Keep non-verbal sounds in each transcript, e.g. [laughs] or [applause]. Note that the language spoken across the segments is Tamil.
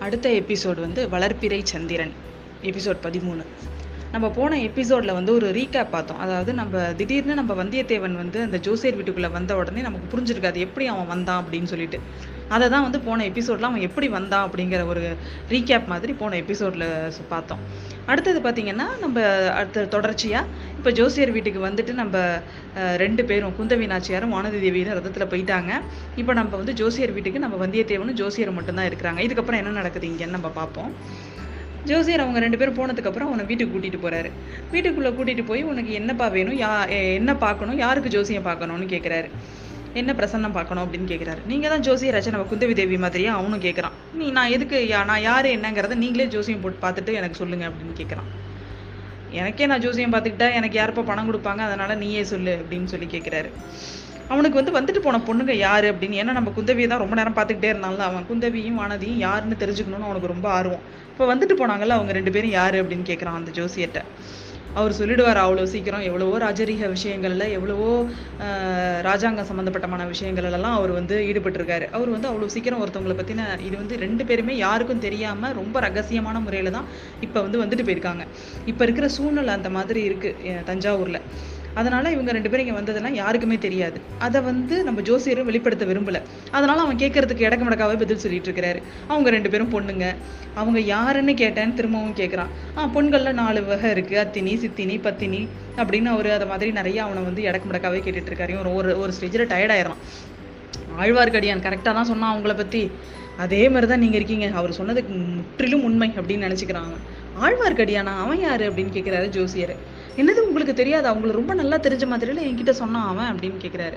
அடுத்த எபிசோடு வந்து வளர்ப்பிறை சந்திரன் எபிசோட் பதிமூணு. நம்ம போன எபிசோடில் வந்து ஒரு ரீகேப் பார்த்தோம். அதாவது நம்ம திடீர்னு நம்ம வந்தியத்தேவன் வந்து அந்த ஜோசியர் வீட்டுக்குள்ளே வந்த உடனே நமக்கு புரிஞ்சிருக்காது எப்படி அவன் வந்தான் அப்படின்னு சொல்லிட்டு. அதை தான் வந்து போன எபிசோடில் அவன் எப்படி வந்தான் அப்படிங்கிற ஒரு ரீகேப் மாதிரி போன எபிசோடில் பார்த்தோம். அடுத்தது பார்த்திங்கன்னா நம்ம அடுத்த தொடர்ச்சியாக இப்போ ஜோசியர் வீட்டுக்கு வந்துட்டு நம்ம ரெண்டு பேரும் குந்தவி நாச்சியாரும் வானதி தேவியும் ரதத்தில் போயிட்டாங்க. இப்போ நம்ம வந்து ஜோசியர் வீட்டுக்கு நம்ம வந்தியத்தேவனும் ஜோசியர் மட்டும்தான் இருக்கிறாங்க. இதுக்கப்புறம் என்ன நடக்குது இங்கேன்னு நம்ம பார்ப்போம். ஜோசியர் அவங்க ரெண்டு பேரும் போனதுக்கப்புறம் அவனை வீட்டுக்கு கூட்டிகிட்டு போகிறாரு வீட்டுக்குள்ளே கூட்டிகிட்டு போய் உனக்கு என்னப்பா வேணும்? யா என்ன பார்க்கணும்? யாருக்கு ஜோசியம் பார்க்கணும்னு கேட்குறாரு என்ன பிரசன்னம் பார்க்கணும் அப்படின்னு கேட்குறாரு நீங்கள் தான் ஜோசிய ரச்சனை நம்ம குந்தவி தேவி மாதிரியே? அவனும் கேட்குறான் நீ நான் எதுக்கு யா நான் யார் என்னங்கிறத நீங்களே ஜோசியம் போட்டு பார்த்துட்டு எனக்கு சொல்லுங்கள் அப்படின்னு கேட்குறான் எனக்கே நான் ஜோசியம் பார்த்துக்கிட்டா எனக்கு யாருப்பா பணம் கொடுப்பாங்க? அதனால் நீயே சொல்லு அப்படின்னு சொல்லி கேட்குறாரு அவனுக்கு வந்து வந்துட்டு போன பொண்ணுங்க யார் அப்படின்னு ஏன்னா நம்ம குந்தவியை தான் ரொம்ப நேரம் பார்த்துக்கிட்டே இருந்தாலும் அவன் குந்தவியும் வானதியும் யாருன்னு தெரிஞ்சுக்கணும்னு அவனுக்கு ரொம்ப ஆர்வம். இப்போ வந்துட்டு போனாங்கல்ல அவங்க ரெண்டு பேரும் யார் அப்படின்னு கேட்குறான் அந்த ஜோசியர்கிட்ட அவர் சொல்லிடுவார் அவ்வளோ சீக்கிரம் எவ்வளவோ ராஜரீக விஷயங்கள்ல எவ்வளவோ ராஜாங்கம் சம்மந்தப்பட்டமான விஷயங்கள்லாம் அவர் வந்து ஈடுபட்டிருக்காரு. அவர் வந்து அவ்வளோ சீக்கிரம் ஒருத்தவங்களை பற்றின இது வந்து ரெண்டு பேருமே யாருக்கும் தெரியாமல் ரொம்ப ரகசியமான முறையில் தான் இப்போ வந்து வந்துட்டு போயிருக்காங்க. இப்போ இருக்கிற சூழ்நிலை அந்த மாதிரி இருக்குது தஞ்சாவூரில். அதனால் இவங்க ரெண்டு பேரும் இங்கே வந்ததெல்லாம் யாருக்குமே தெரியாது. அதை வந்து நம்ம ஜோசியரும் வெளிப்படுத்த விரும்பல. அதனால் அவன் கேட்கறதுக்கு இடக்கு மடக்காவே பதில் சொல்லிட்டு இருக்கிறாரு. அவங்க ரெண்டு பேரும் பொண்ணுங்க. அவங்க யாருன்னு கேட்டேன்னு திரும்பவும் கேட்குறான் ஆ பொண்களில் நாலு வகை இருக்குது அத்தினி சித்தினி பத்தினி அப்படின்னு அவர் அதை மாதிரி நிறைய அவனை வந்து இடக்கு மடக்காவே கேட்டுட்டு இருக்காரு. ஒரு ஒரு ஸ்டேஜில் டயர்டாயிடுறான் ஆழ்வார்க்கடியான் கரெக்டாக தான் சொன்னான் அவங்கள பற்றி அதே மாதிரி தான் நீங்கள் இருக்கீங்க. அவர் சொன்னதுக்கு முற்றிலும் உண்மை அப்படின்னு நினச்சிக்கிறாங்க ஆழ்வார்க்கடியானா அவன் யார் அப்படின்னு கேட்குறாரு ஜோசியர். என்னது உங்களுக்கு தெரியாது? அவங்கள ரொம்ப நல்லா தெரிஞ்ச மாதிரில என்கிட்ட சொன்னான் அவன் அப்படின்னு கேட்குறாரு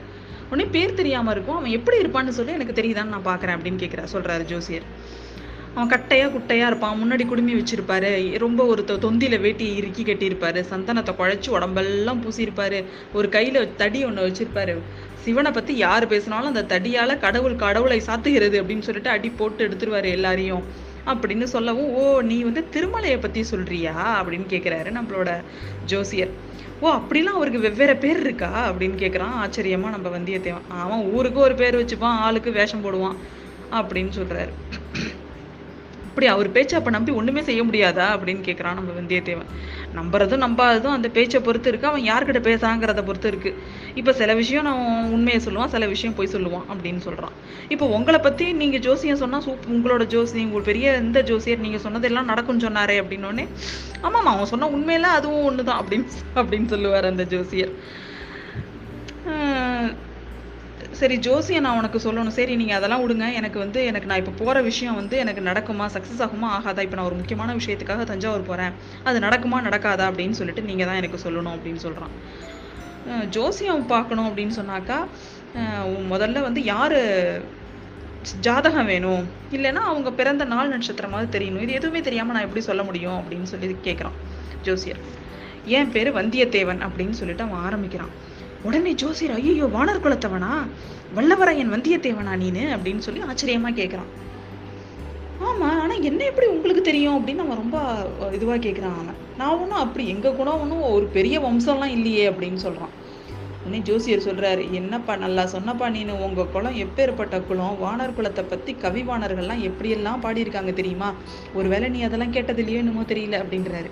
உடனே பேர் தெரியாமல் இருக்கும். அவன் எப்படி இருப்பான்னு சொல்லி எனக்கு தெரியுதான்னு நான் பார்க்குறேன் அப்படின்னு கேட்குறா சொல்கிறாரு ஜோசியர். அவன் கட்டையா குட்டையா இருப்பான். முன்னாடி குடுமி வச்சிருப்பாரு. ரொம்ப ஒரு தொ- தொந்தியில வேட்டி இறுக்கி கட்டியிருப்பாரு. சந்தனத்தை குழைச்சு உடம்பெல்லாம் பூசியிருப்பாரு. ஒரு கையில தடி ஒண்ணு வச்சிருப்பாரு. சிவனை பத்தி யார் பேசினாலும் அந்த தடியால கடவுள் கடவுளை சாத்துகிறது அப்படின்னு சொல்லிட்டு அடி போட்டு எடுத்துருவாரு எல்லாரையும். அப்படின்னு சொல்லவும் ஓ நீ வந்து திருமலையை பத்தி சொல்றியா? அப்படின்னு கேட்குறாரு நம்மளோட ஜோசியர். ஓ அப்படிலாம் அவருக்கு வெவ்வேறு பேர் இருக்கா? அப்படின்னு கேட்குறான் ஆச்சரியமா நம்ம வந்தியத்தேவன். அவன் ஊருக்கு ஒரு பேர் வச்சுப்பான் ஆளுக்கு வேஷம் போடுவான் அப்படின்னு சொல்றாரு. அப்படி அவர் பேச்சை அப்ப நம்பி ஒண்ணுமே செய்ய முடியாதா? அப்படின்னு கேட்குறான் நம்ம வந்தியத்தேவன். நம்புறதும் நம்பாததும் அந்த பேச்சை பொறுத்து இருக்கு. அவன் யார்கிட்ட பேசாங்கிறத பொறுத்து இருக்கு. இப்போ சில விஷயம் நான் உண்மையை சொல்லுவான் சில விஷயம் போய் சொல்லுவான் அப்படின்னு சொல்றான். இப்போ உங்களை பத்தி நீங்க ஜோசியம் சொன்னா சூப் உங்களோட ஜோசியம் உங்களுக்கு பெரிய இந்த ஜோசியர் நீங்க சொன்னதெல்லாம் நடக்கும்னு சொன்னாரே அப்படின்னோடனே ஆமாம்மா அவன் சொன்ன உண்மையில அதுவும் ஒன்று தான் அப்படின்னு அப்படின்னு சொல்லுவார் அந்த ஜோசியர். சரி ஜோசியை நான் உனக்கு சொல்லணும். சரி நீங்கள் அதெல்லாம் விடுங்க. எனக்கு வந்து எனக்கு நான் இப்போ போகிற விஷயம் வந்து எனக்கு நடக்குமா சக்ஸஸ் ஆகுமா ஆகாதா? இப்போ நான் ஒரு முக்கியமான விஷயத்துக்காக தஞ்சாவூர் போகிறேன் அது நடக்குமா நடக்காதா? அப்படின்னு சொல்லிட்டு நீங்கள் தான் எனக்கு சொல்லணும் அப்படின்னு சொல்கிறான் ஜோசியம் பார்க்கணும் அப்படின்னு சொன்னாக்கா முதல்ல வந்து யார் ஜாதகம் வேணும்? இல்லைன்னா அவங்க பிறந்த நாள் நட்சத்திரமாவது தெரியணும். இது எதுவுமே தெரியாமல் நான் எப்படி சொல்ல முடியும் அப்படின்னு சொல்லி கேட்குறான் ஜோசியர். என் பேர் வந்தியத்தேவன் அப்படின்னு சொல்லிட்டு அவன் ஆரம்பிக்கிறான். உடனே ஜோசியர் ஐயோ வானர் குலத்தவனா? வல்லவராயன் வந்தியத்தேவனா நீனு? அப்படின்னு சொல்லி ஆச்சரியமா கேட்குறான் ஆமா ஆனா என்ன எப்படி உங்களுக்கு தெரியும் அப்படின்னு அவன் ரொம்ப இதுவா கேட்குறான் அவன். நான் ஒன்றும் அப்படி எங்க குணம் ஒன்றும் ஒரு பெரிய வம்சம்லாம் இல்லையே அப்படின்னு சொல்றான். உடனே ஜோசியர் சொல்றாரு என்னப்பா நல்லா சொன்னப்பா நீனு உங்க குளம் எப்பேற்பட்ட குலம்? வானர் குலத்தை பத்தி கவிவாணர்கள்லாம் எப்படியெல்லாம் பாடியிருக்காங்க தெரியுமா? ஒருவேளை நீ அதெல்லாம் கேட்டது இல்லையோ என்னமோ தெரியல அப்படின்றாரு.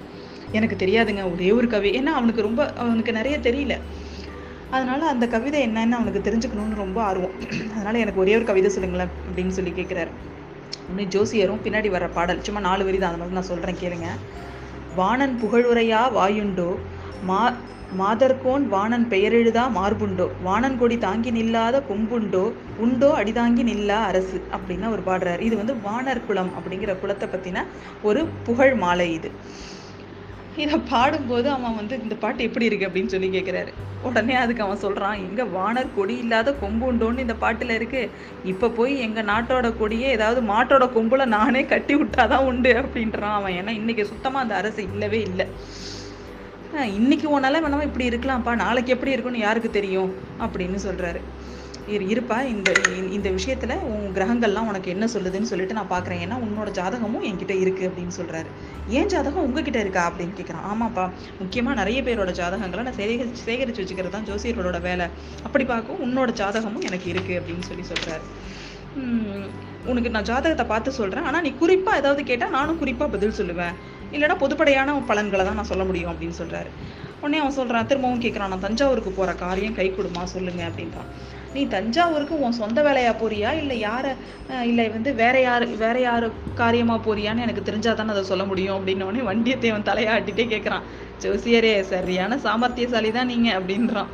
எனக்கு தெரியாதுங்க ஒரே ஒரு கவி. ஏன்னா அவனுக்கு ரொம்ப அவனுக்கு நிறைய தெரியல. அதனால் அந்த கவிதை என்னன்னு அவனுக்கு தெரிஞ்சுக்கணும்னு ரொம்ப ஆர்வம். [clears throat] அதனால் எனக்கு ஒரே ஒரு கவிதை சொல்லுங்களேன் அப்படின்னு சொல்லி கேட்குறாரு உடனே ஜோசியரும் பின்னாடி வர பாடல். சும்மா நாலு வரி தான் அந்த மாதிரி நான் சொல்கிறேன் கேளுங்க. வாணன் புகழுரையா வாயுண்டோ? மா மாதர்கோன் வாணன் பெயரெழுதா மார்புண்டோ? வாணன் கொடி தாங்கி நில்லாத கொம்புண்டோ? உண்டோ அடிதாங்கி நில்லா அரசு? அப்படின்னு அவர் பாடுறாரு. இது வந்து வாணர் குலம் அப்படிங்கிற குலத்தை பற்றின ஒரு புகழ் மாலை இது. இதை பாடும்போது அவன் வந்து இந்த பாட்டு எப்படி இருக்கு? அப்படின்னு சொல்லி கேட்குறாரு உடனே அதுக்கு அவன் சொல்கிறான் எங்கே வானர் கொடி இல்லாத கொம்பு உண்டோன்னு இந்த பாட்டில் இருக்குது இப்போ போய் எங்கள் நாட்டோட கொடியே ஏதாவது மாட்டோட கொம்பில் நானே கட்டி விட்டாதான் உண்டு அப்படின்றான் அவன். ஏன்னா இன்றைக்கி சுத்தமாக அந்த அரசு இல்லவே இல்லை. இன்னைக்கு உன்னால வேணாமல் இப்படி இருக்கலாம்ப்பா. நாளைக்கு எப்படி இருக்குன்னு யாருக்கு தெரியும்? அப்படின்னு சொல்கிறாரு இருப்பா. இந்த இந்த- விஷயத்தில் விஷயத்துல உன் கிரகங்கள்லாம் உனக்கு என்ன சொல்லுதுன்னு சொல்லிட்டு நான் பார்க்குறேன் ஏன்னா உன்னோட ஜாதகமும் என்கிட்ட இருக்கு அப்படின்னு சொல்றாரு. ஏன் ஜாதகம் உங்ககிட்ட இருக்கா அப்படின்னு கேட்குறான் ஆமாப்பா. முக்கியமா நிறைய பேரோட ஜாதகங்களை நான் சேகரிச்சு சேகரிச்சு வச்சுக்கிறது தான் ஜோசியர்களோட வேலை. அப்படி பார்க்கும் உன்னோட ஜாதகமும் எனக்கு இருக்கு அப்படின்னு சொல்லி சொல்றாரு. உனக்கு நான் ஜாதகத்தை பார்த்து சொல்றேன். ஆனா நீ குறிப்பா ஏதாவது கேட்டா நானும் குறிப்பா பதில் சொல்லுவேன். இல்லைன்னா பொதுப்படையான பலன்களை தான் நான் சொல்ல முடியும் அப்படின்னு சொல்றாரு. உடனே அவன் சொல்றான் திரும்பவும் கேட்குறான் நான் தஞ்சாவூருக்கு போற காரியம் கை கொடுமா சொல்லுங்க அப்படின்றான். நீ தஞ்சாவூருக்கு உன் சொந்த வேலையாக போறியா? இல்லை யாரை இல்லை வந்து வேற யார் வேற யார் காரியமாக போறியான்னு எனக்கு தெரிஞ்சால் தானே அதை சொல்ல முடியும் அப்படின்னு வண்டியத்தேவன் தலையாட்டிட்டே கேட்குறான். ஜோசியரே சரியான சாமர்த்தியசாலி தான் நீங்கள் அப்படின்றான்.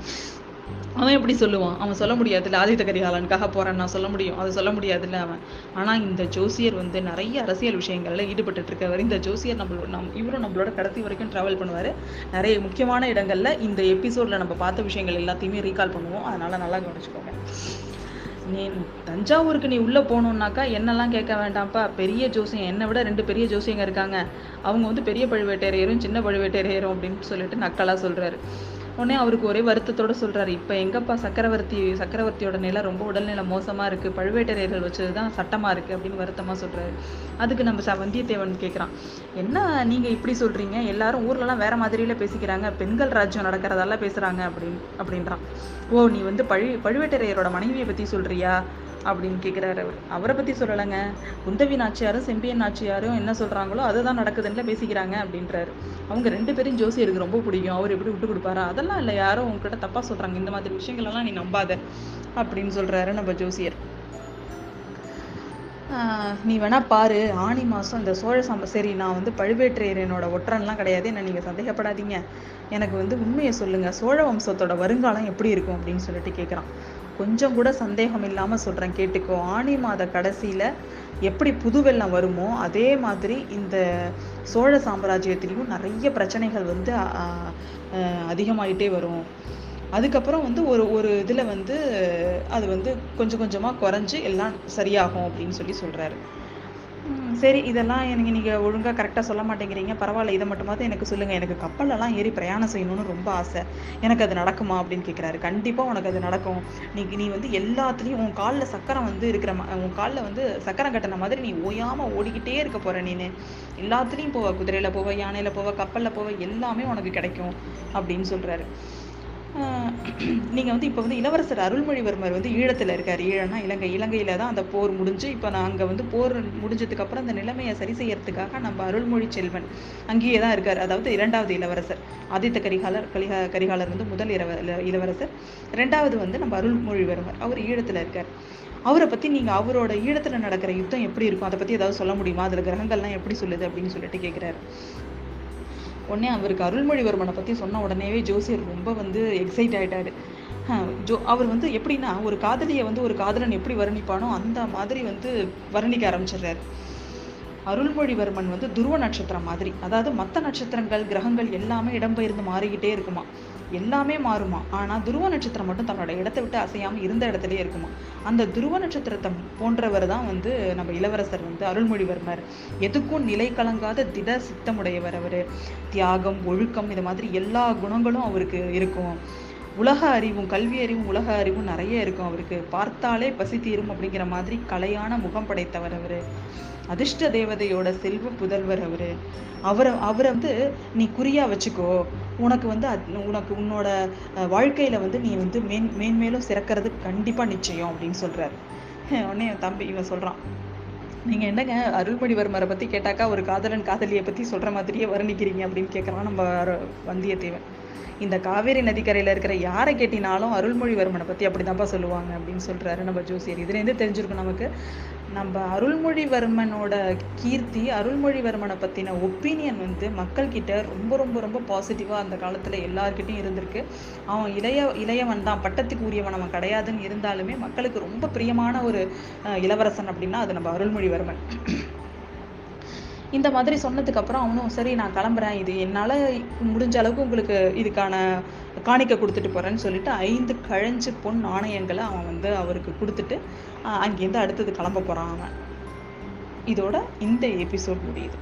அவன் எப்படி சொல்லுவான்? அவன் சொல்ல முடியாதுல்ல ஆதித்த கரிகாலனுக்காக போறேன் நான் சொல்ல முடியும். அதை சொல்ல முடியாதுல்ல அவன். ஆனா இந்த ஜோசியர் வந்து நிறைய அரசியல் விஷயங்கள்ல ஈடுபட்டு இருக்கவர் இந்த ஜோசியர் நம்மளோட நம் இவரும் நம்மளோட கடைசி வரைக்கும் டிராவல் பண்ணுவாரு. நிறைய முக்கியமான இடங்கள்ல இந்த எபிசோட்ல நம்ம பார்த்த விஷயங்கள் எல்லாத்தையுமே ரீகால் பண்ணுவோம். அதனால நல்லா கவனிச்சுக்கோங்க. நீ தஞ்சாவூருக்கு நீ உள்ளே போகணுன்னாக்கா என்னெல்லாம் கேட்க வேண்டாம்ப்பா? பெரிய ஜோசியம் என்னை விட ரெண்டு பெரிய ஜோசியங்க இருக்காங்க. அவங்க வந்து பெரிய பழுவேட்டரையரும் சின்ன பழுவேட்டரையரும் அப்படின்னு சொல்லிட்டு நக்கலாக சொல்கிறாரு உடனே அவருக்கு ஒரே வருத்தத்தோட சொல்கிறாரு இப்போ எங்கப்பா சக்கரவர்த்தி சக்கரவர்த்தியோட நிலை ரொம்ப உடல்நிலை மோசமாக இருக்குது பழுவேட்டரையர்கள் வச்சது தான் சட்டமாக இருக்கு அப்படின்னு வருத்தமாக சொல்கிறாரு அதுக்கு நம்ம ச- வந்தியத்தேவன் கேட்குறான் என்ன நீங்கள் இப்படி சொல்கிறீங்க எல்லாரும் ஊர்லலாம் வேறு வேற பேசிக்கிறாங்க. பெண்கள் ராஜ்யம் நடக்கிறதால பேசுகிறாங்க அப்படின்னு அப்படின்றான். ஓ நீ வந்து பழு பழுவேட்டரையரோட மனைவியை பற்றி சொல்கிறியா அப்படின்னு கேட்குறாரு அவர். அவரை பற்றி சொல்லலைங்க. குந்தவி நாச்சியாரும் செம்பியன் நாச்சியாரும் என்ன சொல்றாங்களோ அதுதான் நடக்குதுன்னு பேசிக்கிறாங்க அப்படின்றாரு. அவங்க ரெண்டு பேரும் ஜோசியருக்கு ரொம்ப பிடிக்கும். அவர் எப்படி விட்டு கொடுப்பாரா? அதெல்லாம் இல்லை. யாரோ உங்ககிட்ட தப்பாக சொல்கிறாங்க இந்த மாதிரி விஷயங்களெல்லாம் நீ நம்பாத அப்படின்னு சொல்கிறாரு நம்ம ஜோசியர். நீ வேணா பாரு. ஆனி மாதம் இந்த சோழ சம்ப சரி நான் வந்து பழுவேற்றையரனோட ஒற்றன்லாம் கிடையாது. என்ன நீங்கள் சந்தேகப்படாதீங்க. எனக்கு வந்து உண்மையை சொல்லுங்கள் சோழ வம்சத்தோட வருங்காலம் எப்படி இருக்கும் அப்படின்னு சொல்லிட்டு கேட்குறான் கொஞ்சம் கூட சந்தேகம் இல்லாமல் சொல்கிறேன் கேட்டுக்கோ. ஆனி மாத கடைசியில் எப்படி புது வெள்ளம் வருமோ அதே மாதிரி இந்த சோழ சாம்ராஜ்யத்திலையும் நிறைய பிரச்சனைகள் வந்து அதிகமாயிட்டே வரும். அதுக்கப்புறம் வந்து ஒரு ஒரு இதில் வந்து அது வந்து கொஞ்சம் கொஞ்சமாக குறைஞ்சு எல்லாம் சரியாகும் அப்படின்னு சொல்லி சொல்கிறாரு சரி இதெல்லாம் எனக்கு நீங்கள் ஒழுங்காக கரெக்டாக சொல்ல மாட்டேங்கிறீங்க. பரவாயில்ல இதை மட்டுமாவது எனக்கு சொல்லுங்கள் எனக்கு கப்பலெல்லாம் ஏறி பிரயாணம் செய்யணும்னு ரொம்ப ஆசை. எனக்கு அது நடக்குமா அப்படின்னு கேட்குறாரு கண்டிப்பாக உனக்கு அது நடக்கும். நீ நீ வந்து எல்லாத்துலேயும் உன் காலில் சக்கரம் வந்து இருக்கிற மா- உன் காலில் வந்து சக்கரம் கட்டின மாதிரி நீ ஓயாமல் ஓடிக்கிட்டே இருக்க போகிற நீ எல்லாத்துலேயும் போவ. குதிரையில் போவ யானையில் போவ கப்பலில் போவ எல்லாமே உனக்கு கிடைக்கும் அப்படின்னு சொல்கிறாரு நீங்கள் வந்து இப்போ வந்து இளவரசர் அருள்மொழிவர்மர் வந்து ஈழத்தில் இருக்கார். ஈழம்னா இலங்கை. இலங்கையில் தான் அந்த போர் முடிஞ்சு இப்போ நான் அங்கே வந்து போர் முடிஞ்சதுக்கப்புறம் அந்த நிலைமையை சரி செய்யறதுக்காக நம்ம அருள்மொழி செல்வன் அங்கேயே தான் இருக்கார். அதாவது இரண்டாவது இளவரசர். ஆதித்த கரிகாலர் கலிகா கரிகாலர் வந்து முதல் இளவ இளவரசர். ரெண்டாவது வந்து நம்ம அருள்மொழிவர்மர். அவர் ஈழத்தில் இருக்கார். அவரை பற்றி நீங்கள் அவரோட ஈழத்தில் நடக்கிற யுத்தம் எப்படி இருக்கும்? அதை பற்றி ஏதாவது சொல்ல முடியுமா? அதில் கிரகங்கள்லாம் எப்படி சொல்லுது அப்படின்னு சொல்லிட்டு கேட்குறாரு உடனே அவருக்கு அருள்மொழிவர்மனை பத்தி சொன்ன உடனேவே ஜோசியர் ரொம்ப வந்து எக்ஸைட் ஆயிட்டாரு. ஜோ அவர் வந்து எப்படின்னா ஒரு காதலியை வந்து ஒரு காதலன் எப்படி வர்ணிப்பானோ அந்த மாதிரி வந்து வர்ணிக்க ஆரம்பிச்சிடுறாரு. அருள்மொழிவர்மன் வந்து துருவ நட்சத்திரம் மாதிரி. அதாவது மற்ற நட்சத்திரங்கள் கிரகங்கள் எல்லாமே இடம்பெயர்ந்து மாறிக்கிட்டே இருக்குமா? எல்லாமே மாறுமா? ஆனால் துருவ நட்சத்திரம் மட்டும் தன்னோட இடத்தை விட்டு அசையாமல் இருந்த இடத்துலயே இருக்குமா? அந்த துருவ நட்சத்திரத்தை போன்றவர் தான் வந்து நம்ம இளவரசர் வந்து அருள்மொழிவர்மர். எதுக்கும் நிலை கலங்காத திட சித்தமுடையவர் அவர். தியாகம் ஒழுக்கம் இது மாதிரி எல்லா குணங்களும் அவருக்கு இருக்கும். உலக அறிவும் கல்வி அறிவும் உலக அறிவும் நிறைய இருக்கும் அவருக்கு. பார்த்தாலே பசி தீரும் அப்படிங்கிற மாதிரி கலையான முகம் படைத்தவர் அவர். அதிர்ஷ்ட தேவதையோட செல்வ புதல்வர் அவர். அவரை அவரை வந்து நீ குறியா வச்சுக்கோ. உனக்கு வந்து உனக்கு உன்னோட வாழ்க்கையில் வாழ்க்கையில வந்து நீ வந்து மேன் மேன்மேலும் சிறக்கிறது கண்டிப்பாக நிச்சயம் அப்படின்னு சொல்கிறார் [laughs] உடனே என் தம்பி இவன் சொல்கிறான் நீங்கள் என்னங்க அருள்மொழிவர்மரை பற்றி கேட்டாக்கா ஒரு காதலன் காதலியை பற்றி சொல்கிற மாதிரியே வர்ணிக்கிறீங்க அப்படின்னு கேட்கறான் நம்ம வந்தியத்தேவன். இந்த காவேரி நதிக்கரையில் இருக்கிற யாரை கேட்டினாலும் அருள்மொழிவர்மனை பத்தி அப்படிதான்ப்பா சொல்லுவாங்க அப்படின்னு சொல்கிறாரு நம்ம ஜோசியர். இதுலேருந்து தெரிஞ்சிருக்கும் நமக்கு. நம்ம அருள்மொழிவர்மனோட கீர்த்தி அருள்மொழிவர்மனை பற்றின ஒப்பீனியன் வந்து மக்கள் கிட்ட ரொம்ப ரொம்ப ரொம்ப பாசிட்டிவாக அந்த காலத்தில் எல்லாருக்கிட்டையும் இருந்திருக்கு. அவன் இளைய இளையவன் தான் பட்டத்துக்கு உரியவன் அவன் கிடையாதுன்னு இருந்தாலுமே மக்களுக்கு ரொம்ப பிரியமான ஒரு இளவரசன் அப்படின்னா அது நம்ம அருள்மொழிவர்மன். இந்த மாதிரி சொன்னதுக்கப்புறம் அவனும் சரி நான் கிளம்புறேன். இது என்னால் முடிஞ்ச அளவுக்கு உங்களுக்கு இதுக்கான காணிக்கை கொடுத்துட்டு போகிறேன்னு சொல்லிட்டு ஐந்து கழஞ்சு பொன் நாணயங்களை அவன் வந்து அவருக்கு கொடுத்துட்டு அங்கேருந்து அடுத்தது கிளம்ப போகிறான் அவன். இதோட இந்த எபிசோட் முடியுது.